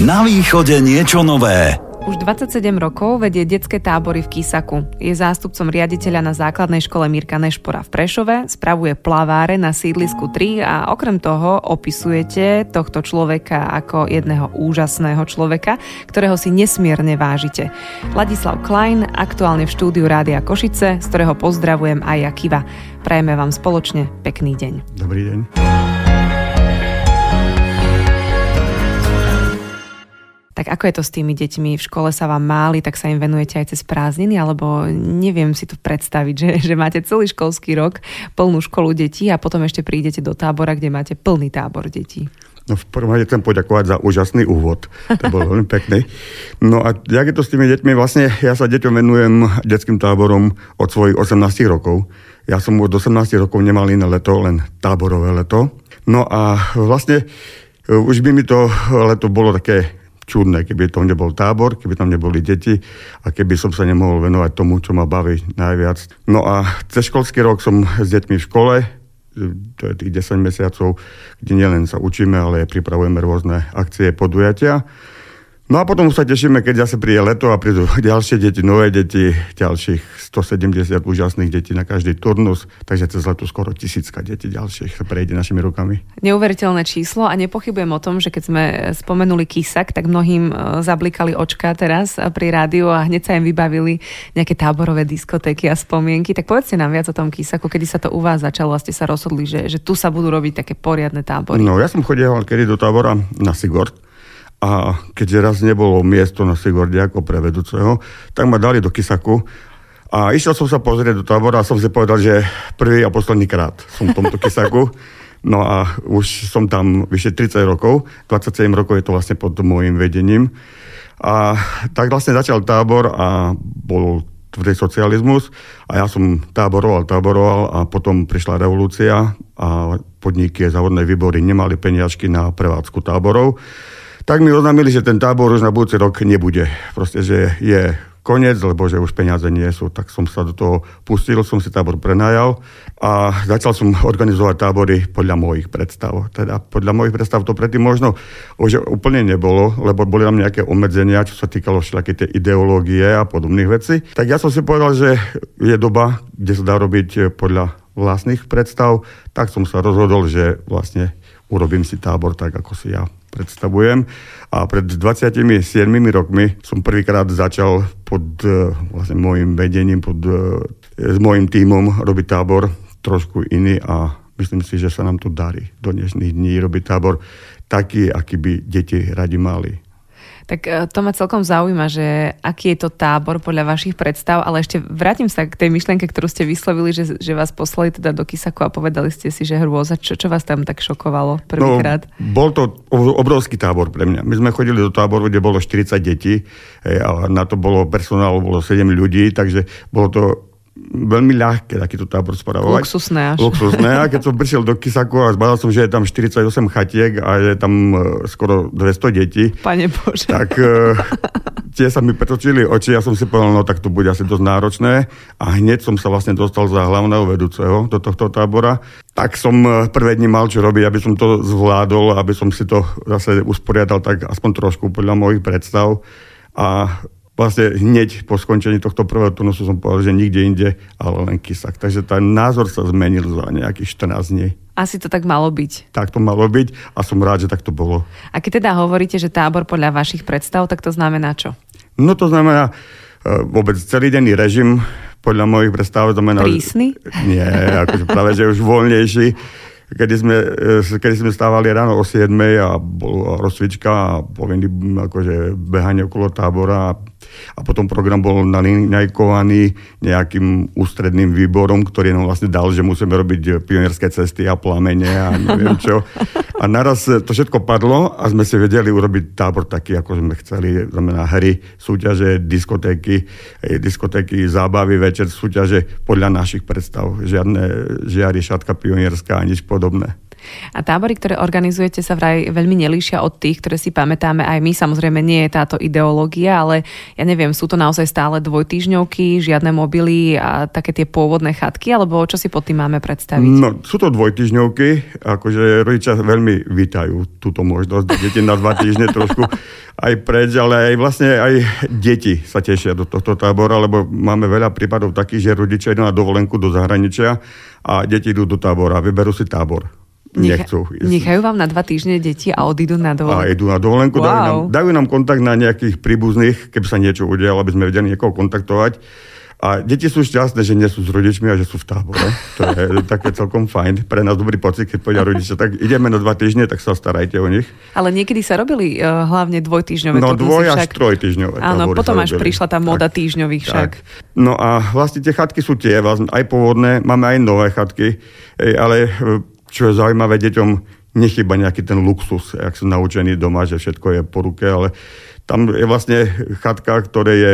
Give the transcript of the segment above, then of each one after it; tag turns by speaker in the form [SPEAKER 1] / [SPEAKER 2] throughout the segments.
[SPEAKER 1] Na východe niečo nové.
[SPEAKER 2] Už 27 rokov vedie detské tábory v Kisaku. Je zástupcom riaditeľa na základnej škole Mirka Nešpora v Prešove, spravuje plaváre na sídlisku 3 a okrem toho opisujete tohto človeka ako jedného úžasného človeka, ktorého si nesmierne vážite. Ladislav Klein, aktuálne v štúdiu Rádia Košice, z ktorého pozdravujem aj ja Kiva. Prajeme vám spoločne pekný deň.
[SPEAKER 3] Dobrý deň.
[SPEAKER 2] Tak ako je to s tými deťmi? V škole sa vám máli, tak sa im venujete aj cez prázdniny? Alebo neviem si to predstaviť, že, že máte celý školský rok plnú školu detí a potom ešte prídete do tábora, kde máte plný tábor detí.
[SPEAKER 3] No v prvom rade chcem poďakovať za úžasný úvod. To bol veľmi pekný. No a jak je to s tými deťmi? Vlastne ja sa deťom venujem detským táborom od svojich 18 rokov. Ja som od 18 rokov nemal iné leto, len táborové leto. No a vlastne e, už by mi to leto bolo také čudné, keby to nebol tábor, keby tam neboli deti a keby som sa nemohol venovať tomu, čo ma baví najviac. No a cez školský rok som s deťmi v škole, to je tých 10 mesiacov, kde nielen sa učíme, ale pripravujeme rôzne akcie, podujatia. No a potom sa tešíme, keď zase príde leto a prídu ďalšie deti, nové deti, ďalších 170 úžasných detí na každý turnus, takže cez leto skoro tisícka detí ďalších sa prejde našimi rukami.
[SPEAKER 2] Neuveriteľné číslo a nepochybujem o tom, že keď sme spomenuli Kisak, tak mnohým e, zablikali očka teraz pri rádiu a hneď sa im vybavili nejaké táborové diskotéky a spomienky. Tak povedzte nám viac o tom Kisaku, kedy sa to u vás začalo a ste sa rozhodli, že, že tu sa budú robiť také poriadne tábory.
[SPEAKER 3] No ja som chodil kedy do tábora na Sigord a keďže raz nebolo miesto na Sigorde ako pre vedúceho, tak ma dali do Kisaku a išiel som sa pozrieť do tábora a som si povedal, že prvý a posledný krát som v tomto Kisaku. No a už som tam vyše 30 rokov, 27 rokov je to vlastne pod môjim vedením. A tak vlastne začal tábor a bol tvrdý socializmus a ja som táboroval, táboroval a potom prišla revolúcia a podniky, závodné výbory nemali peniažky na prevádzku táborov tak mi oznámili, že ten tábor už na budúci rok nebude. Proste, že je koniec, lebo že už peniaze nie sú, tak som sa do toho pustil, som si tábor prenajal a začal som organizovať tábory podľa mojich predstav. Teda podľa mojich predstav to predtým možno už úplne nebolo, lebo boli tam nejaké obmedzenia, čo sa týkalo všetky tie ideológie a podobných vecí. Tak ja som si povedal, že je doba, kde sa dá robiť podľa vlastných predstav, tak som sa rozhodol, že vlastne urobím si tábor tak, ako si ja predstavujem. A pred 27 rokmi som prvýkrát začal pod uh, vlastne môjim vedením, pod, uh, s môjim tímom robiť tábor trošku iný a myslím si, že sa nám to darí do dnešných dní robiť tábor taký, aký by deti radi mali.
[SPEAKER 2] Tak e, to ma celkom zaujíma, že aký je to tábor podľa vašich predstav, ale ešte vrátim sa k tej myšlienke, ktorú ste vyslovili, že, že vás poslali teda do Kisaku a povedali ste si, že hrôza. Čo, čo vás tam tak šokovalo prvýkrát?
[SPEAKER 3] No, bol to obrovský tábor pre mňa. My sme chodili do táboru, kde bolo 40 detí a na to bolo personálu, bolo 7 ľudí, takže bolo to veľmi ľahké takýto tábor spravovať.
[SPEAKER 2] Luxusné až.
[SPEAKER 3] Luxusné. A keď som prišiel do Kisaku a zbadal som, že je tam 48 chatiek a je tam e, skoro 200 detí.
[SPEAKER 2] Pane Bože.
[SPEAKER 3] Tak uh, tie sa mi pretočili oči. Ja som si povedal, no tak to bude asi dosť náročné. A hneď som sa vlastne dostal za hlavného vedúceho do tohto tábora. Tak som e, prvé dni mal čo robiť, aby som to zvládol, aby som si to zase usporiadal tak aspoň trošku podľa mojich predstav. A vlastne hneď po skončení tohto prvého turnusu som povedal, že nikde inde, ale len Kisak. Takže ten názor sa zmenil za nejakých 14 dní.
[SPEAKER 2] Asi to tak malo byť.
[SPEAKER 3] Tak to malo byť a som rád, že tak to bolo.
[SPEAKER 2] A keď teda hovoríte, že tábor podľa vašich predstav, tak to znamená čo?
[SPEAKER 3] No to znamená uh, vôbec celý denný režim podľa mojich predstav znamená...
[SPEAKER 2] Prísny?
[SPEAKER 3] Nie, akože práve, že už voľnejší kedy sme, e, kedy sme stávali ráno o 7 a bola rozcvička a povinný akože behanie okolo tábora a potom program bol nalinajkovaný nejakým ústredným výborom, ktorý nám vlastne dal, že musíme robiť pionierské cesty a plamene a neviem čo. A naraz to všetko padlo a sme si vedeli urobiť tábor taký, ako sme chceli. Znamená hry, súťaže, diskotéky, diskotéky, zábavy, večer, súťaže podľa našich predstav. Žiadne žiary, šatka pionierská nič podobné.
[SPEAKER 2] A tábory, ktoré organizujete, sa vraj veľmi nelíšia od tých, ktoré si pamätáme aj my. Samozrejme, nie je táto ideológia, ale ja neviem, sú to naozaj stále dvojtýždňovky, žiadne mobily a také tie pôvodné chatky, alebo čo si pod tým máme predstaviť?
[SPEAKER 3] No, sú to dvojtýždňovky, akože rodičia veľmi vítajú túto možnosť, deti na dva týždne trošku aj preč, ale aj vlastne aj deti sa tešia do tohto tábora, lebo máme veľa prípadov takých, že rodičia idú na dovolenku do zahraničia a deti idú do tábora, vyberú si tábor. Nechcú.
[SPEAKER 2] Nechajú vám na dva týždne deti a odídu na dovolenku?
[SPEAKER 3] A idú na dovolenku, wow. dajú, nám, dajú nám kontakt na nejakých príbuzných, keby sa niečo udialo, aby sme vedeli niekoho kontaktovať. A deti sú šťastné, že nie sú s rodičmi a že sú v tábore. To je také celkom fajn. Pre nás dobrý pocit, keď povedia rodičia, tak ideme na dva týždne, tak sa starajte o nich.
[SPEAKER 2] Ale niekedy sa robili uh, hlavne dvojtýždňové
[SPEAKER 3] No dvoj až však... trojtýždňové.
[SPEAKER 2] Áno, potom až prišla tá moda tak, týždňových však. Tak.
[SPEAKER 3] No a vlastne tie chatky sú tie, vlastne aj pôvodné, máme aj nové chatky, ale e, čo je zaujímavé, deťom nechyba nejaký ten luxus, ak sú naučení doma, že všetko je po ruke, ale tam je vlastne chatka, ktoré je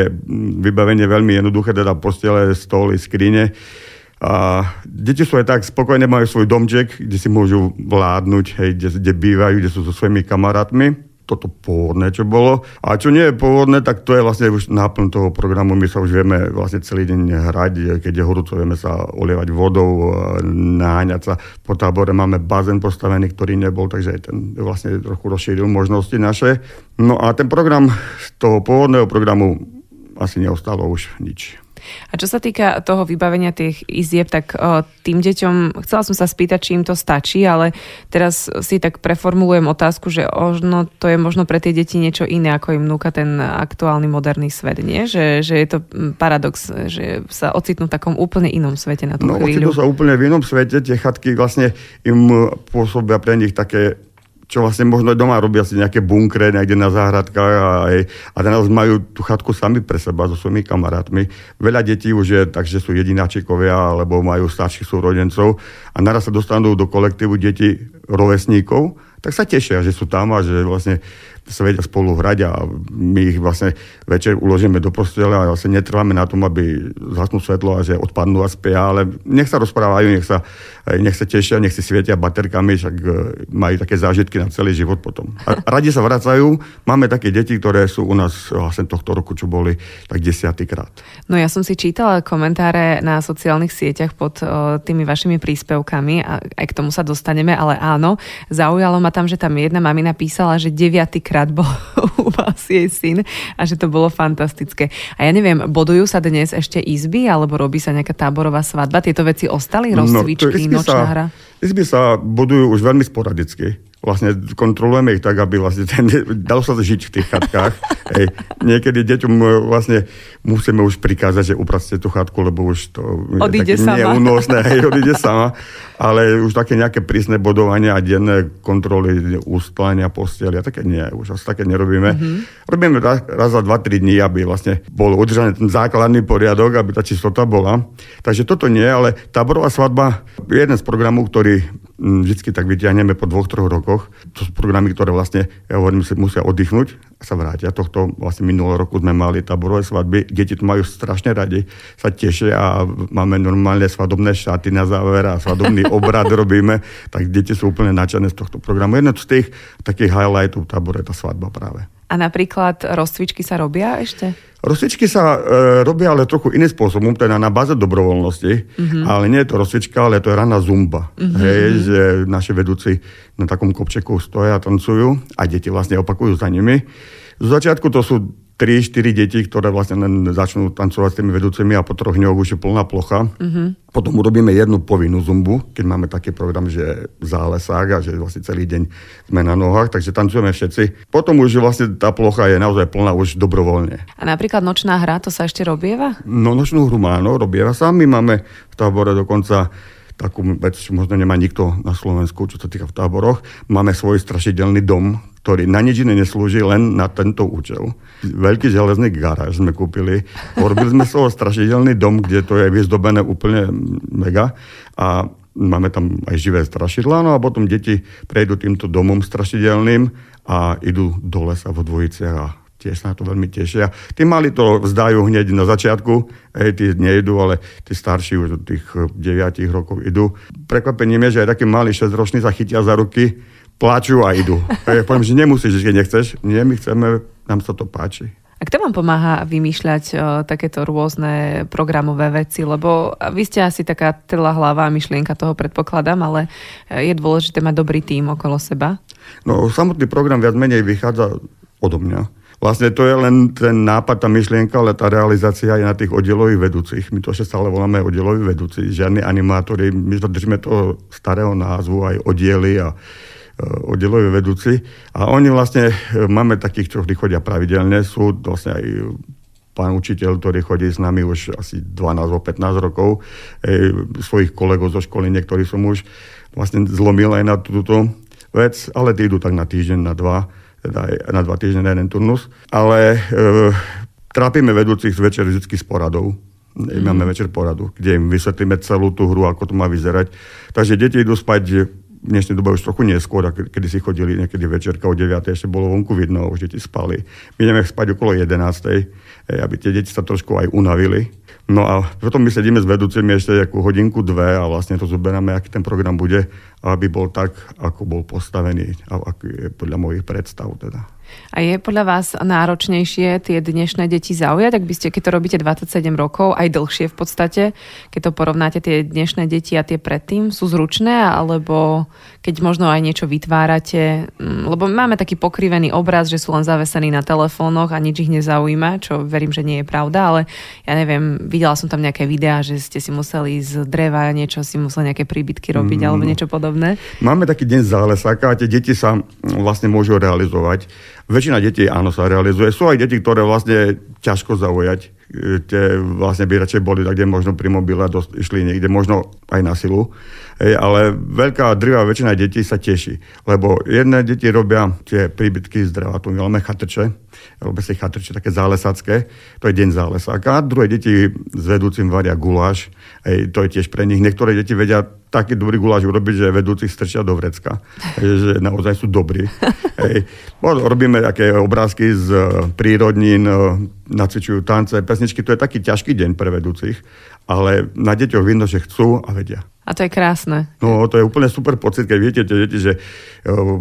[SPEAKER 3] vybavenie veľmi jednoduché, teda postele, stoly, skrine. A deti sú aj tak spokojné, majú svoj domček, kde si môžu vládnuť, hej, kde, kde bývajú, kde sú so svojimi kamarátmi toto pôvodné, čo bolo. A čo nie je pôvodné, tak to je vlastne už náplň toho programu. My sa už vieme vlastne celý deň hrať, keď je horúco, vieme sa olievať vodou, náňať sa. Po tábore máme bazén postavený, ktorý nebol, takže ten vlastne trochu rozšíril možnosti naše. No a ten program z toho pôvodného programu asi neostalo už nič.
[SPEAKER 2] A čo sa týka toho vybavenia tých izieb, tak tým deťom, chcela som sa spýtať, či im to stačí, ale teraz si tak preformulujem otázku, že ono, to je možno pre tie deti niečo iné, ako im núka ten aktuálny moderný svet, nie? Že, že je to paradox, že sa ocitnú v takom úplne inom svete na tú
[SPEAKER 3] no,
[SPEAKER 2] chvíľu.
[SPEAKER 3] No, sa úplne v inom svete, tie chatky vlastne im pôsobia pre nich také čo vlastne možno doma robia si nejaké bunkre niekde na záhradkách a, a teraz majú tú chatku sami pre seba so svojimi kamarátmi. Veľa detí už je tak, že sú jedináčikovia alebo majú starších súrodencov a naraz sa dostanú do kolektívu detí rovesníkov, tak sa tešia, že sú tam a že vlastne sa vedia spolu hrať a my ich vlastne večer uložíme do postele a vlastne netrváme na tom, aby zhasnú svetlo a že odpadnú a spia, ale nech sa rozprávajú, nech sa, nech sa tešia, nech si svietia baterkami, však e, majú také zážitky na celý život potom. A radi sa vracajú, máme také deti, ktoré sú u nás vlastne tohto roku, čo boli tak desiatýkrát.
[SPEAKER 2] No ja som si čítala komentáre na sociálnych sieťach pod o, tými vašimi príspevkami a aj k tomu sa dostaneme, ale áno, zaujalo ma tam, že tam jedna mamina písala, že deviatýkrát prvýkrát bol u vás jej syn a že to bolo fantastické. A ja neviem, bodujú sa dnes ešte izby alebo robí sa nejaká táborová svadba? Tieto veci ostali? No, Rozcvičky, no, nočná sa, hra?
[SPEAKER 3] Izby sa bodujú už veľmi sporadicky vlastne kontrolujeme ich tak, aby vlastne ten, dalo sa žiť v tých chatkách. Hej. Niekedy deťom e, vlastne musíme už prikázať, že upracte tú chatku, lebo už to
[SPEAKER 2] odíde je také
[SPEAKER 3] neúnosné, hej, odíde sama. Ale už také nejaké prísne bodovanie a denné kontroly ustlania posteli a také nie, už asi také nerobíme. Mm-hmm. Robíme raz, raz za 2-3 dní, aby vlastne bol udržaný ten základný poriadok, aby tá čistota bola. Takže toto nie, ale táborová svadba je jeden z programov, ktorý vždy tak vyťahneme po dvoch, troch rokoch. To sú programy, ktoré vlastne, ja hovorím, si musia oddychnúť sa vrátia. Tohto vlastne minulého roku sme mali táborové svadby. Deti to majú strašne radi, sa tešia a máme normálne svadobné šaty na záver a svadobný obrad robíme. Tak deti sú úplne nadšené z tohto programu. Jedno z tých takých highlightov tábore je tá svadba práve.
[SPEAKER 2] A napríklad rozcvičky sa robia ešte?
[SPEAKER 3] Rozcvičky sa e, robia ale trochu iným spôsobom, teda na báze dobrovoľnosti, mm-hmm. ale nie je to rozcvička, ale to je raná zumba. Mm-hmm. Hej, že naši vedúci na takom kopčeku stoja a tancujú a deti vlastne opakujú za nimi. Z začiatku to sú 3-4 deti, ktoré vlastne začnú tancovať s tými vedúcimi a po troch dňoch už je plná plocha. Mm-hmm. Potom urobíme jednu povinnú zumbu, keď máme taký program, že zálesák a že vlastne celý deň sme na nohách, takže tancujeme všetci. Potom už vlastne tá plocha je naozaj plná už dobrovoľne.
[SPEAKER 2] A napríklad nočná hra, to sa ešte robieva?
[SPEAKER 3] No nočnú hru má, no, robieva sa. My máme v tábore dokonca takú vec, čo možno nemá nikto na Slovensku, čo sa týka v táboroch. Máme svoj strašidelný dom, ktorý na nič iné neslúži, len na tento účel. Veľký železný garáž sme kúpili. Urobili sme z toho strašidelný dom, kde to je vyzdobené úplne mega. A máme tam aj živé strašidlá, no a potom deti prejdú týmto domom strašidelným a idú do lesa vo dvojiciach a tiež sa na to veľmi tešia. Tí mali to vzdajú hneď na začiatku, hej, tí nejdu, ale tí starší už od tých 9 rokov idú. Prekvapením je, že aj takí malí 6-roční sa chytia za ruky, plačú a idú. Ja poviem, že nemusíš, keď nechceš. Nie, my chceme, nám sa to páči.
[SPEAKER 2] A kto vám pomáha vymýšľať o, takéto rôzne programové veci? Lebo vy ste asi taká trla hlava a myšlienka toho predpokladám, ale je dôležité mať dobrý tým okolo seba.
[SPEAKER 3] No, samotný program viac menej vychádza odo mňa Vlastne to je len ten nápad, tá myšlienka, ale tá realizácia je na tých oddielových vedúcich. My to ešte stále voláme oddieloví vedúci, žiadni animátori. My to držíme toho starého názvu, aj oddiely a e, oddeloví vedúci. A oni vlastne, e, máme takých, čo vždy chodia pravidelne, sú vlastne aj pán učiteľ, ktorý chodí s nami už asi 12 15 rokov, e, svojich kolegov zo školy, niektorí som už vlastne zlomil aj na túto vec, ale tí idú tak na týždeň, na dva teda aj na dva týždne na jeden turnus. Ale e, trápime vedúcich večer vždy s poradou. Mm. Máme večer poradu, kde im vysvetlíme celú tú hru, ako to má vyzerať. Takže deti idú spať dnešnej dobe už trochu neskôr, kedy si chodili niekedy večerka o 9. ešte bolo vonku vidno, už deti spali. My ideme spať okolo 11. aby tie deti sa trošku aj unavili. No a potom my sedíme s vedúcimi ešte ako hodinku, dve a vlastne to zoberáme, aký ten program bude, aby bol tak, ako bol postavený a aký je podľa mojich predstav teda.
[SPEAKER 2] A je podľa vás náročnejšie tie dnešné deti zaujať, ak by ste, keď to robíte 27 rokov, aj dlhšie v podstate, keď to porovnáte tie dnešné deti a tie predtým, sú zručné, alebo keď možno aj niečo vytvárate, mm, lebo máme taký pokrivený obraz, že sú len zavesení na telefónoch a nič ich nezaujíma, čo verím, že nie je pravda, ale ja neviem, videla som tam nejaké videá, že ste si museli z dreva niečo si museli nejaké príbytky robiť mm. alebo niečo podobné.
[SPEAKER 3] Máme taký deň zálesáka a tie deti sa vlastne môžu realizovať. Väčšina detí áno sa realizuje. Sú aj deti, ktoré vlastne ťažko zaujať. Tie vlastne by radšej boli tak, kde možno pri mobile dosť, išli niekde, možno aj na silu. Ej, ale veľká drvá väčšina detí sa teší. Lebo jedné deti robia tie príbytky z dreva, tu máme chatrče, robia si chatrče také zálesacké, to je deň zálesáka. A druhé deti s vedúcim varia guláš, ej, to je tiež pre nich. Niektoré deti vedia taký dobrý guláš urobiť, že vedúcich strčia do vrecka. že naozaj sú dobrí. Hej. Robíme také obrázky z e, prírodnín, e, nacvičujú tance, pesničky. To je taký ťažký deň pre vedúcich, ale na deťoch vidno, že chcú a vedia.
[SPEAKER 2] A to je krásne.
[SPEAKER 3] No, to je úplne super pocit, keď viete, tie deti, že e,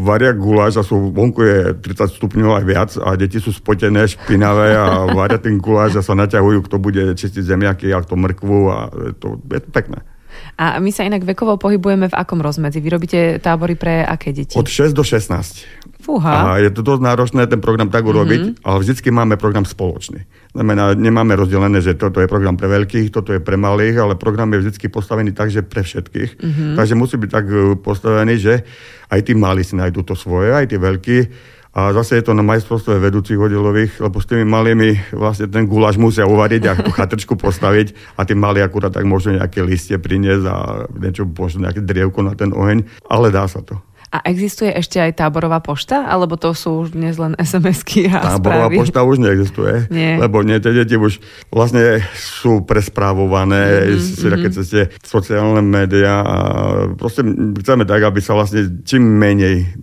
[SPEAKER 3] varia guláš a sú, vonku je 30 stupňov aj viac a deti sú spotené, špinavé a varia ten guláš a sa naťahujú, kto bude čistiť zemiaky a kto mrkvu a to je to pekné.
[SPEAKER 2] A my sa inak vekovo pohybujeme v akom rozmedzi? Vy robíte tábory pre aké deti?
[SPEAKER 3] Od 6 do 16.
[SPEAKER 2] Fúha.
[SPEAKER 3] A je to dosť náročné ten program tak urobiť, mm-hmm. ale vždycky máme program spoločný. Znamená, nemáme rozdelené, že toto je program pre veľkých, toto je pre malých, ale program je vždycky postavený tak, že pre všetkých. Mm-hmm. Takže musí byť tak e, postavený, že aj tí malí si nájdú to svoje, aj tí veľkí a zase je to na majstrovstve vedúcich oddelových, lebo s tými malými vlastne ten guláš musia uvariť a tú chatrčku postaviť a tí mali akurát tak možno nejaké listie priniesť a niečo, možno nejaké drievko na ten oheň, ale dá sa to.
[SPEAKER 2] A existuje ešte aj táborová pošta? Alebo to sú už dnes len SMS-ky a
[SPEAKER 3] Táborová
[SPEAKER 2] správy?
[SPEAKER 3] pošta už neexistuje.
[SPEAKER 2] Nie.
[SPEAKER 3] Lebo nie, tie deti už vlastne sú presprávované, mm-hmm. keď ste sociálne médiá a proste chceme tak, aby sa vlastne čím menej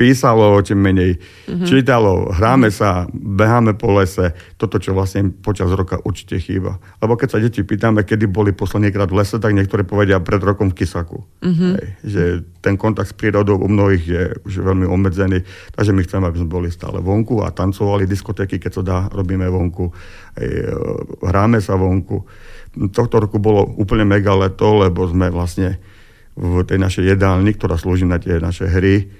[SPEAKER 3] písalo, čím menej mm-hmm. čítalo, hráme mm-hmm. sa, beháme po lese. Toto, čo vlastne počas roka určite chýba. Lebo keď sa deti pýtame, kedy boli poslednýkrát v lese, tak niektoré povedia pred rokom v Kisaku. Mm-hmm. Hej, že ten kontakt s prírodou u mnohých je už veľmi obmedzený, takže my chceme, aby sme boli stále vonku a tancovali diskotéky, keď sa dá, robíme vonku, e, hráme sa vonku. Tohto roku bolo úplne mega leto, lebo sme vlastne v tej našej jedálni, ktorá slúži na tie naše hry,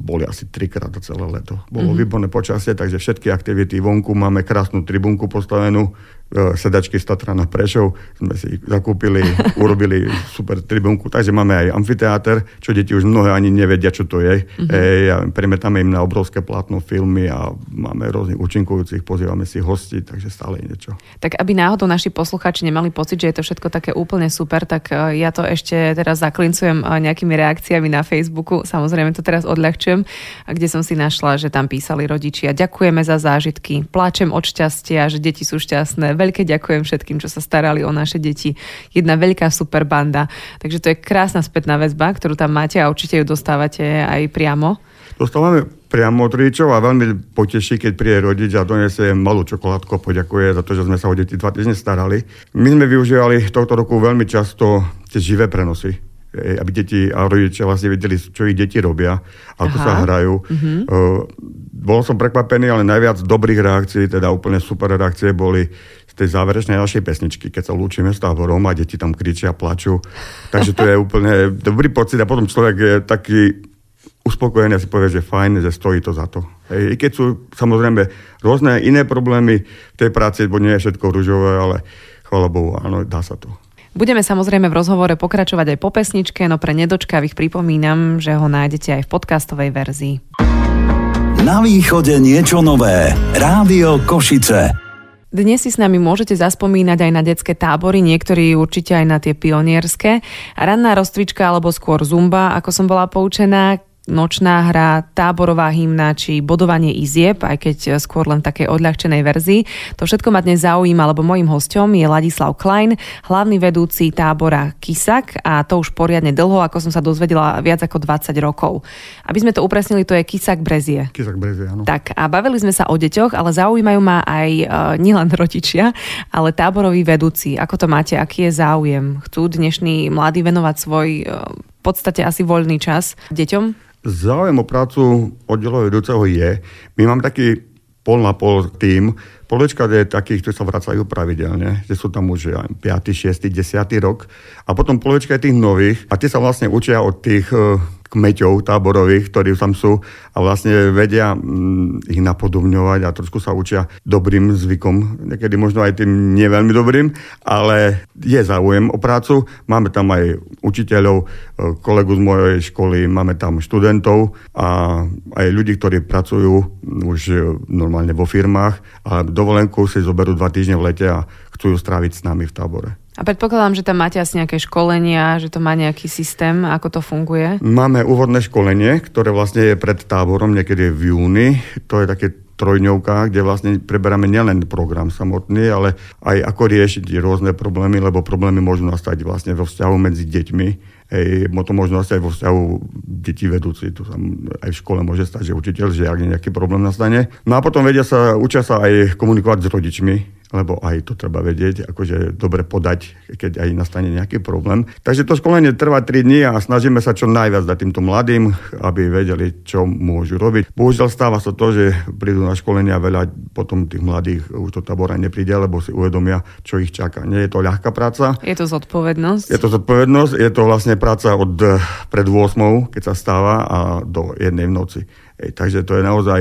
[SPEAKER 3] boli asi trikrát celé leto. Bolo mm-hmm. výborné počasie, takže všetky aktivity vonku, máme krásnu tribunku postavenú, sedačky z Tatra na Prešov sme si zakúpili, urobili super tribunku, takže máme aj amfiteáter, čo deti už mnohé ani nevedia, čo to je. Mm-hmm. E, premetáme im na obrovské plátno filmy a máme rôznych účinkujúcich, pozývame si hosti, takže stále je niečo.
[SPEAKER 2] Tak aby náhodou naši posluchači nemali pocit, že je to všetko také úplne super, tak e, ja to ešte teraz zaklincujem e, nejakými reakciami na Facebooku, samozrejme to teraz odľahčujem, kde som si našla, že tam písali rodičia, ďakujeme za zážitky, pláčem od šťastia, že deti sú šťastné, veľké ďakujem všetkým, čo sa starali o naše deti. Jedna veľká super banda. Takže to je krásna spätná väzba, ktorú tam máte a určite ju dostávate aj priamo.
[SPEAKER 3] Dostávame priamo od rodičov a veľmi poteší, keď príde rodič a donesie malú čokoládku a poďakuje za to, že sme sa o deti dva týždne starali. My sme využívali tohto roku veľmi často tie živé prenosy aby deti a rodičia vlastne vedeli, čo ich deti robia, ako Aha. sa hrajú. Uh, bol som prekvapený, ale najviac dobrých reakcií, teda úplne super reakcie boli tej záverečnej našej pesničky, keď sa lúčime s táborom a deti tam kričia, plačú. Takže to je úplne dobrý pocit a potom človek je taký uspokojený a si povie, že fajn, že stojí to za to. Hej, I keď sú samozrejme rôzne iné problémy v tej práci, bo nie je všetko rúžové, ale chvála Bohu, áno, dá sa to.
[SPEAKER 2] Budeme samozrejme v rozhovore pokračovať aj po pesničke, no pre nedočkavých pripomínam, že ho nájdete aj v podcastovej verzii.
[SPEAKER 1] Na východe niečo nové. Rádio Košice.
[SPEAKER 2] Dnes si s nami môžete zaspomínať aj na detské tábory, niektorí určite aj na tie pionierské. Ranná rozcvička alebo skôr zumba, ako som bola poučená, nočná hra, táborová hymna či bodovanie izieb, aj keď skôr len v takej odľahčenej verzii. To všetko ma dnes zaujíma, lebo mojim hostom je Ladislav Klein, hlavný vedúci tábora Kisak a to už poriadne dlho, ako som sa dozvedela, viac ako 20 rokov. Aby sme to upresnili, to je Kisak Brezie.
[SPEAKER 3] Kisak Brezie, áno.
[SPEAKER 2] Tak a bavili sme sa o deťoch, ale zaujímajú ma aj e, nielen rodičia, ale táboroví vedúci. Ako to máte, aký je záujem? Chcú dnešní mladí venovať svoj e, v podstate asi voľný čas deťom?
[SPEAKER 3] Záujem o prácu oddelového vedúceho je. My máme taký pol na pol tým. Polovička je takých, ktorí sa vracajú pravidelne, že sú tam už 5., 6., 10. rok. A potom polovička je tých nových a tie sa vlastne učia od tých e, kmeťov táborových, ktorí tam sú a vlastne vedia mm, ich napodobňovať a trošku sa učia dobrým zvykom, niekedy možno aj tým nie veľmi dobrým, ale je záujem o prácu. Máme tam aj učiteľov, e, kolegu z mojej školy, máme tam študentov a aj ľudí, ktorí pracujú už e, normálne vo firmách a dovolenku si zoberú dva týždne v lete a chcú ju stráviť s nami v tábore.
[SPEAKER 2] A predpokladám, že tam máte asi nejaké školenia, že to má nejaký systém, ako to funguje?
[SPEAKER 3] Máme úvodné školenie, ktoré vlastne je pred táborom niekedy v júni. To je také trojňovka, kde vlastne preberáme nielen program samotný, ale aj ako riešiť rôzne problémy, lebo problémy môžu nastať vlastne vo vzťahu medzi deťmi. Hej, to možno aj vo vzťahu detí vedúci. Tu sa aj v škole môže stať, že učiteľ, že ak nejaký problém nastane. No a potom vedia sa, učia sa aj komunikovať s rodičmi, lebo aj to treba vedieť, akože dobre podať, keď aj nastane nejaký problém. Takže to školenie trvá 3 dní a snažíme sa čo najviac dať týmto mladým, aby vedeli, čo môžu robiť. Bohužiaľ stáva sa to, že prídu na školenia veľa potom tých mladých už to tabora nepríde, lebo si uvedomia, čo ich čaká. Nie je to ľahká práca.
[SPEAKER 2] Je to zodpovednosť?
[SPEAKER 3] Je to zodpovednosť, je to vlastne práca od pred 8, keď sa stáva a do jednej v noci. Ej, takže to je naozaj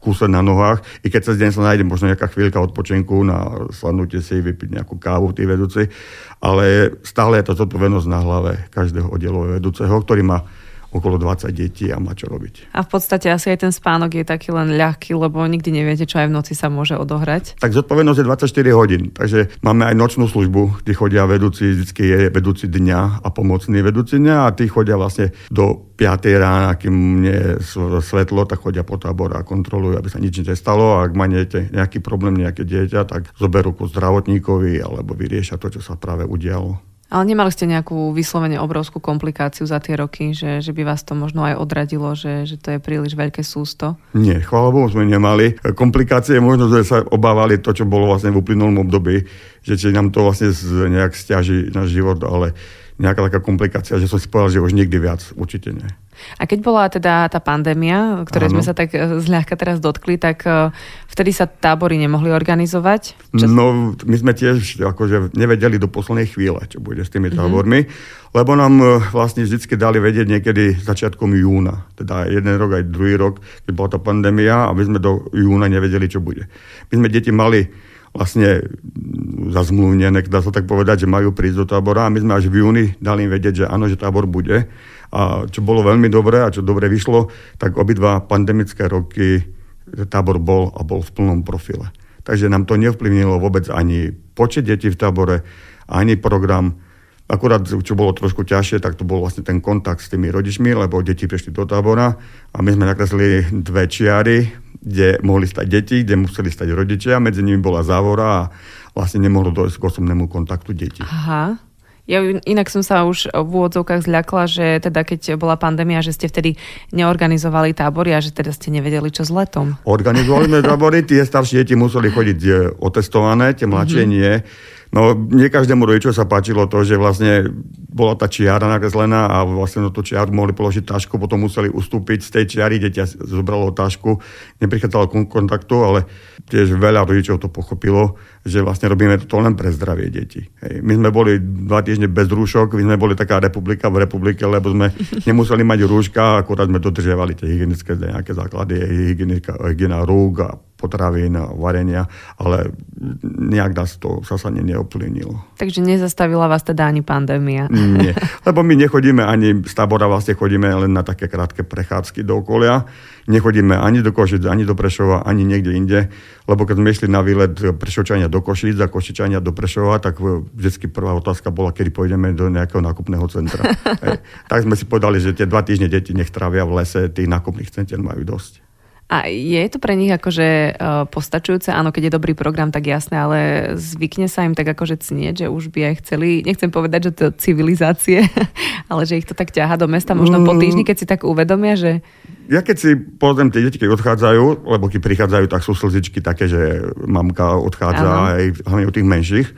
[SPEAKER 3] kúse na nohách, i keď sa deň sa nájde možno nejaká chvíľka odpočinku na sadnutie si, vypiť nejakú kávu tí vedúci, ale stále je to zodpovednosť na hlave každého oddelového vedúceho, ktorý má okolo 20 detí a má čo robiť.
[SPEAKER 2] A v podstate asi aj ten spánok je taký len ľahký, lebo nikdy neviete, čo aj v noci sa môže odohrať.
[SPEAKER 3] Tak zodpovednosť je 24 hodín, takže máme aj nočnú službu, kde chodia vedúci, vždy je vedúci dňa a pomocný vedúci dňa a tí chodia vlastne do 5 rána, kým nie je svetlo, tak chodia po tábor a kontrolujú, aby sa nič nestalo a ak má nejaký problém, nejaké dieťa, tak zoberú ku zdravotníkovi alebo vyriešia to, čo sa práve udialo.
[SPEAKER 2] Ale nemali ste nejakú vyslovene obrovskú komplikáciu za tie roky, že, že by vás to možno aj odradilo, že, že to je príliš veľké sústo?
[SPEAKER 3] Nie, chvála Bohu sme nemali. Komplikácie možno sme sa obávali to, čo bolo vlastne v uplynulom období, že či nám to vlastne nejak stiaží náš život, ale nejaká taká komplikácia, že som si povedal, že už nikdy viac, určite nie.
[SPEAKER 2] A keď bola teda tá pandémia, ktorej sme sa tak e, zľahka teraz dotkli, tak e, vtedy sa tábory nemohli organizovať?
[SPEAKER 3] Čo... No, my sme tiež akože nevedeli do poslednej chvíle, čo bude s tými mhm. tábormi, mm-hmm. lebo nám e, vlastne vždy dali vedieť niekedy začiatkom júna. Teda jeden rok aj druhý rok, keď bola tá pandémia a my sme do júna nevedeli, čo bude. My sme deti mali vlastne zazmluvnené, dá sa tak povedať, že majú prísť do tábora a my sme až v júni dali im vedieť, že áno, že tábor bude. A čo bolo veľmi dobré a čo dobre vyšlo, tak obidva pandemické roky tábor bol a bol v plnom profile. Takže nám to nevplyvnilo vôbec ani počet detí v tábore, ani program. Akurát, čo bolo trošku ťažšie, tak to bol vlastne ten kontakt s tými rodičmi, lebo deti prišli do tábora a my sme nakreslili dve čiary, kde mohli stať deti, kde museli stať rodičia, medzi nimi bola závora a vlastne nemohlo dojsť k osobnému kontaktu detí.
[SPEAKER 2] Aha. Ja inak som sa už v úvodzovkách zľakla, že teda keď bola pandémia, že ste vtedy neorganizovali tábory a že teda ste nevedeli, čo s letom.
[SPEAKER 3] Organizovali sme tábory, tie staršie deti museli chodiť otestované, tie mladšie mm-hmm. nie No, nie každému rodiču sa páčilo to, že vlastne bola tá čiara nakreslená a vlastne na tú čiaru mohli položiť tašku, potom museli ustúpiť z tej čiary, dieťa zobralo tašku, neprichádzalo k kontaktu, ale tiež veľa rodičov to pochopilo, že vlastne robíme to len pre zdravie detí. Hej. My sme boli dva týždne bez rúšok, my sme boli taká republika v republike, lebo sme nemuseli mať rúška, akurát sme dodržiavali tie hygienické nejaké základy, hygiena rúk a potravín varenia, ale nejak nás to zase neoplynilo.
[SPEAKER 2] Takže nezastavila vás teda ani pandémia?
[SPEAKER 3] Nie, lebo my nechodíme ani z tábora, vlastne chodíme len na také krátke prechádzky do okolia. Nechodíme ani do Košic, ani do Prešova, ani niekde inde, lebo keď sme išli na výlet Prešovčania do Košic a Košičania do Prešova, tak vždy prvá otázka bola, kedy pôjdeme do nejakého nákupného centra. tak sme si povedali, že tie dva týždne deti nech trávia v lese, tých nákupných centier majú dosť.
[SPEAKER 2] A je to pre nich akože uh, postačujúce? Áno, keď je dobrý program, tak jasné, ale zvykne sa im tak akože cnieť, že už by aj chceli, nechcem povedať, že to civilizácie, ale že ich to tak ťaha do mesta možno po mm. týždni, keď si tak uvedomia, že...
[SPEAKER 3] Ja keď si pozriem tie deti, keď odchádzajú, lebo keď prichádzajú, tak sú slzičky také, že mamka odchádza aj hlavne u tých menších.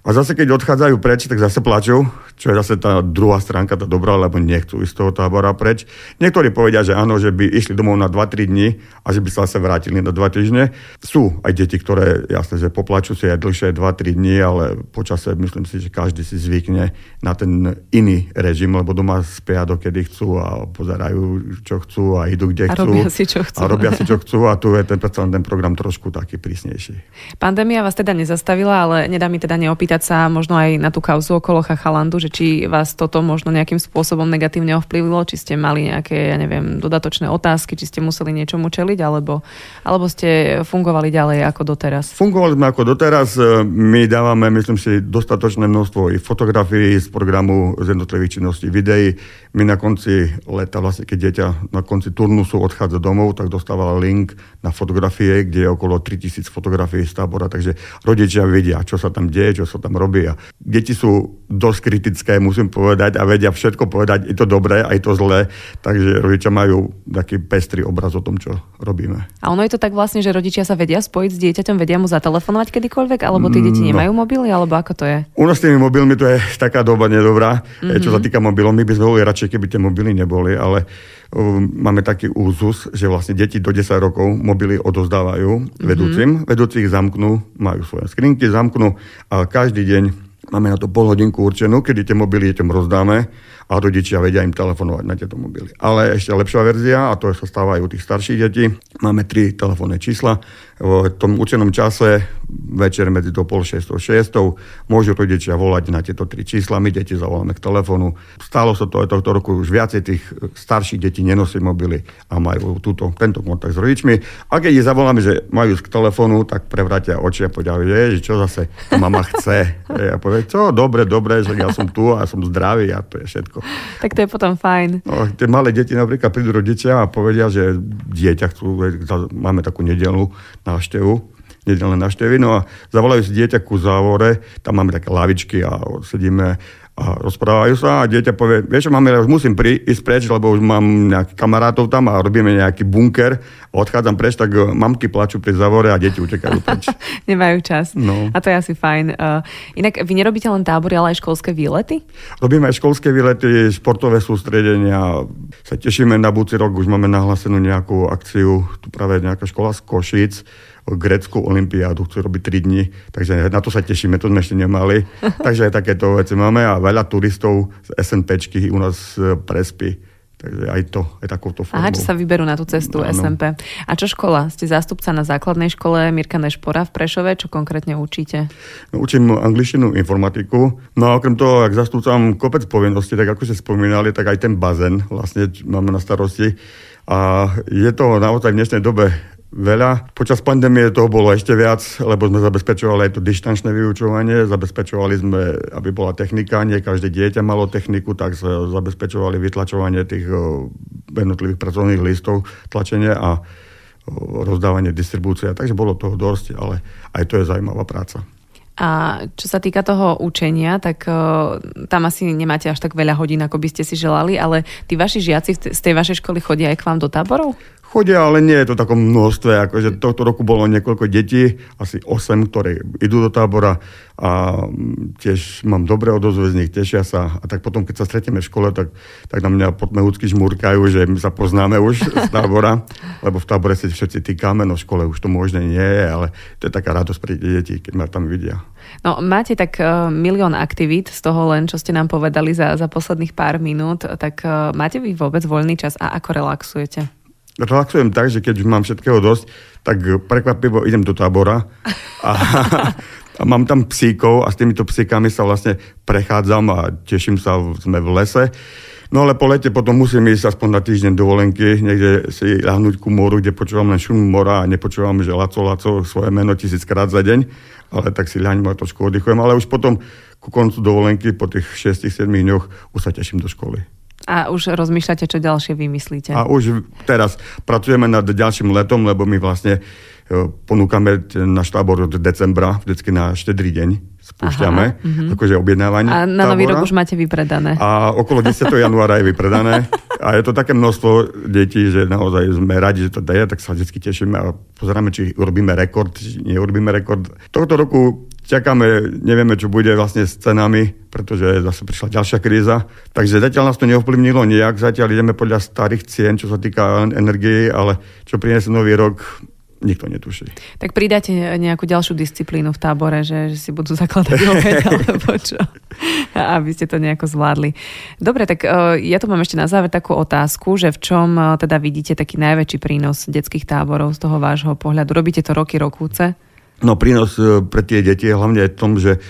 [SPEAKER 3] A zase, keď odchádzajú preč, tak zase plačú, čo je zase tá druhá stránka, tá dobrá, lebo nechcú ísť z toho tábora preč. Niektorí povedia, že áno, že by išli domov na 2-3 dní a že by sa zase vrátili na 2 týždne. Sú aj deti, ktoré, jasne, že poplačú si aj dlhšie 2-3 dní, ale počase myslím si, že každý si zvykne na ten iný režim, lebo doma spia dokedy chcú a pozerajú, čo chcú a idú, kde
[SPEAKER 2] a
[SPEAKER 3] chcú.
[SPEAKER 2] Robia si, čo chcú.
[SPEAKER 3] A robia si, čo chcú a tu je ten, ten program trošku taký prísnejší.
[SPEAKER 2] Pandémia vás teda nezastavila, ale nedá mi teda neopýtať opýtať sa možno aj na tú kauzu okolo Chachalandu, že či vás toto možno nejakým spôsobom negatívne ovplyvnilo, či ste mali nejaké, ja neviem, dodatočné otázky, či ste museli niečomu čeliť, alebo, alebo ste fungovali ďalej ako doteraz?
[SPEAKER 3] Fungovali sme ako doteraz. My dávame, myslím si, dostatočné množstvo i fotografií z programu z jednotlivých činností, videí. My na konci leta, vlastne keď dieťa na konci turnusu odchádza domov, tak dostávala link na fotografie, kde je okolo 3000 fotografií z tábora, takže rodičia vedia, čo sa tam deje, čo sa tam robí. A deti sú dosť kritické, musím povedať, a vedia všetko povedať, je to dobré, aj to zlé, takže rodičia majú taký pestrý obraz o tom, čo robíme.
[SPEAKER 2] A ono je to tak vlastne, že rodičia sa vedia spojiť s dieťaťom, vedia mu zatelefonovať kedykoľvek, alebo tie deti mm, nemajú no. mobily, alebo ako to je?
[SPEAKER 3] U nás s tými mobilmi to je taká doba nedobrá, mm-hmm. čo sa týka mobilov. My by sme boli radšej, keby tie mobily neboli, ale máme taký úzus, že vlastne deti do 10 rokov mobily odozdávajú mm-hmm. vedúcim. Vedúci ich zamknú, majú svoje skrinky, zamknú a každý deň máme na to pol hodinku určenú, kedy tie mobily deťom rozdáme a rodičia vedia im telefonovať na tieto mobily. Ale ešte lepšia verzia, a to sa stáva aj u tých starších detí, máme tri telefónne čísla. V tom učenom čase, večer medzi to pol šestou šestou, môžu rodičia volať na tieto tri čísla, my deti zavoláme k telefónu. Stalo sa to aj tohto roku, už viacej tých starších detí nenosí mobily a majú túto, tento kontakt s rodičmi. A keď ich zavoláme, že majú k telefónu, tak prevrátia oči a povedia, že čo zase mama chce. Ja poviem, čo, dobre, dobre, že ja som tu a som zdravý a to je všetko.
[SPEAKER 2] Tak to je potom fajn.
[SPEAKER 3] No, tie malé deti napríklad prídu rodičia a povedia, že dieťa chcú, máme takú nedelnú návštevu, nedelné návštevy, no a zavolajú si dieťa ku závore, tam máme také lavičky a sedíme a rozprávajú sa a dieťa povie, vieš máme, už musím pri, ísť preč, lebo už mám nejakých kamarátov tam a robíme nejaký bunker odchádzam preč, tak e, mamky plačú pri zavore a deti utekajú preč.
[SPEAKER 2] Nemajú čas. No. A to je asi fajn. Uh, inak vy nerobíte len tábory, ale aj školské výlety?
[SPEAKER 3] Robíme aj školské výlety, športové sústredenia. Sa tešíme na budúci rok, už máme nahlásenú nejakú akciu, tu práve nejaká škola z Košic greckú olimpiádu, chcú robiť 3 dni, takže na to sa tešíme, to sme ešte nemali. takže aj takéto veci máme a veľa turistov z SNPčky u nás e, prespí. Takže aj to, aj takouto formou.
[SPEAKER 2] Aha, čo sa vyberú na tú cestu ano. SMP. A čo škola? Ste zástupca na základnej škole Mirka Nešpora v Prešove. Čo konkrétne učíte?
[SPEAKER 3] No, učím angličtinu, informatiku. No a okrem toho, ak zastúcam kopec povinností, tak ako ste spomínali, tak aj ten bazén vlastne máme na starosti. A je to naozaj v dnešnej dobe veľa. Počas pandémie toho bolo ešte viac, lebo sme zabezpečovali aj to dištančné vyučovanie, zabezpečovali sme, aby bola technika, nie každé dieťa malo techniku, tak zabezpečovali vytlačovanie tých jednotlivých pracovných listov, tlačenie a rozdávanie distribúcia. Takže bolo toho dosť, ale aj to je zaujímavá práca.
[SPEAKER 2] A čo sa týka toho učenia, tak tam asi nemáte až tak veľa hodín, ako by ste si želali, ale tí vaši žiaci z tej vašej školy chodia aj k vám do táborov?
[SPEAKER 3] Chodia, ale nie je to takom množstve. Akože tohto roku bolo niekoľko detí, asi 8, ktoré idú do tábora a tiež mám dobré odozvy z nich, tešia sa. A tak potom, keď sa stretieme v škole, tak, tak na mňa podmehúcky žmúrkajú, že my sa poznáme už z tábora, lebo v tábore si všetci týkame, no v škole už to možné nie je, ale to je taká radosť pre deti, keď ma tam vidia.
[SPEAKER 2] No, máte tak uh, milión aktivít z toho len, čo ste nám povedali za, za posledných pár minút, tak uh, máte vy vôbec voľný čas a ako relaxujete?
[SPEAKER 3] Relaxujem tak, že keď už mám všetkého dosť, tak prekvapivo idem do tábora a, a mám tam psíkov a s týmito psíkami sa vlastne prechádzam a teším sa, sme v lese. No ale po lete potom musím ísť aspoň na týždeň dovolenky, niekde si ľahnúť ku moru, kde počúvam len šum mora a nepočúvam, že Laco, Laco svoje meno tisíckrát za deň, ale tak si ľahnem a trošku oddychujem, ale už potom ku koncu dovolenky po tých 6-7 dňoch už sa teším do školy.
[SPEAKER 2] A už rozmýšľate, čo ďalšie vymyslíte?
[SPEAKER 3] A už teraz pracujeme nad ďalším letom, lebo my vlastne ponúkame náš tábor od decembra, vždycky na štedrý deň spúšťame, Aha, uh-huh. akože objednávanie.
[SPEAKER 2] A na nový rok už máte vypredané.
[SPEAKER 3] A okolo 10. januára je vypredané. A je to také množstvo detí, že naozaj sme radi, že to daje, tak sa vždy tešíme a pozeráme, či urobíme rekord, či neurobíme rekord. Tohto roku čakáme, nevieme, čo bude vlastne s cenami, pretože zase prišla ďalšia kríza. Takže zatiaľ nás to neovplyvnilo nejak, zatiaľ ideme podľa starých cien, čo sa týka energie, ale čo priniesie nový rok, nikto netuší.
[SPEAKER 2] Tak pridáte nejakú ďalšiu disciplínu v tábore, že, že si budú zakladať obed, alebo čo? Aby ste to nejako zvládli. Dobre, tak uh, ja tu mám ešte na záver takú otázku, že v čom uh, teda vidíte taký najväčší prínos detských táborov z toho vášho pohľadu? Robíte to roky, rokúce?
[SPEAKER 3] No prínos e, pre tie deti je hlavne v tom, že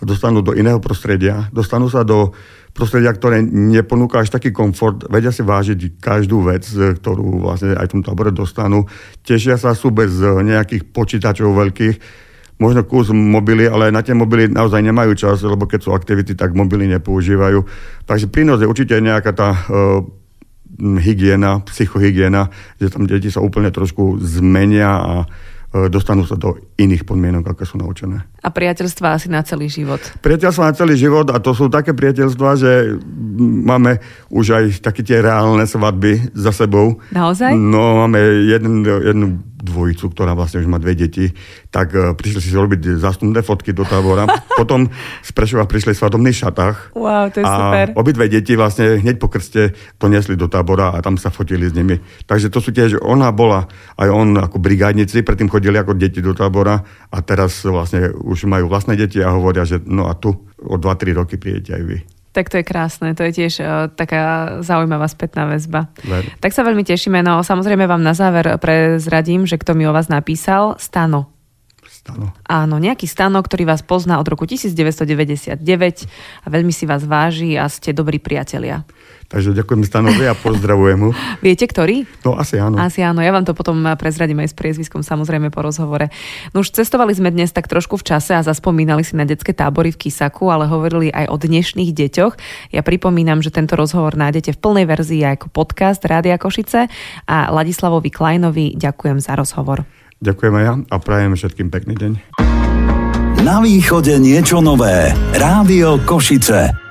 [SPEAKER 3] sa dostanú do iného prostredia, dostanú sa do prostredia, ktoré neponúka až taký komfort, vedia si vážiť každú vec, e, ktorú vlastne aj v tom tábore dostanú. Tešia sa, sú bez e, nejakých počítačov veľkých, možno kus mobily, ale na tie mobily naozaj nemajú čas, lebo keď sú aktivity, tak mobily nepoužívajú. Takže prínos je určite nejaká tá uh, hygiena, psychohygiena, že tam deti sa úplne trošku zmenia a dostanú sa do iných podmienok, ako sú naučené.
[SPEAKER 2] A priateľstva asi na celý život.
[SPEAKER 3] Priateľstva na celý život a to sú také priateľstva, že máme už aj také tie reálne svadby za sebou.
[SPEAKER 2] Naozaj?
[SPEAKER 3] No, máme jeden, jednu dvojicu, ktorá vlastne už má dve deti, tak uh, prišli si robiť zástupné fotky do tábora. Potom z Prešova prišli v svadobných šatách.
[SPEAKER 2] Wow, to je
[SPEAKER 3] a
[SPEAKER 2] super.
[SPEAKER 3] obidve deti vlastne hneď po krste to nesli do tábora a tam sa fotili s nimi. Takže to sú tiež, ona bola aj on ako brigádnici, predtým chodili ako deti do tábora a teraz vlastne už majú vlastné deti a hovoria, že no a tu o 2-3 roky prídete aj vy.
[SPEAKER 2] Tak to je krásne, to je tiež uh, taká zaujímavá spätná väzba.
[SPEAKER 3] Ver.
[SPEAKER 2] Tak sa veľmi tešíme, no samozrejme vám na záver prezradím, že kto mi o vás napísal, Stano.
[SPEAKER 3] Stano.
[SPEAKER 2] Áno, nejaký Stano, ktorý vás pozná od roku 1999 a veľmi si vás váži a ste dobrí priatelia.
[SPEAKER 3] Takže ďakujem Stanovi a pozdravujem mu.
[SPEAKER 2] Viete, ktorý?
[SPEAKER 3] No asi áno.
[SPEAKER 2] Asi áno, ja vám to potom prezradím aj s priezviskom, samozrejme po rozhovore. No už cestovali sme dnes tak trošku v čase a zaspomínali si na detské tábory v Kisaku, ale hovorili aj o dnešných deťoch. Ja pripomínam, že tento rozhovor nájdete v plnej verzii ako podcast Rádia Košice a Ladislavovi Kleinovi ďakujem za rozhovor.
[SPEAKER 3] Ďakujem aj ja a prajem všetkým pekný deň.
[SPEAKER 1] Na východe niečo nové. Rádio Košice.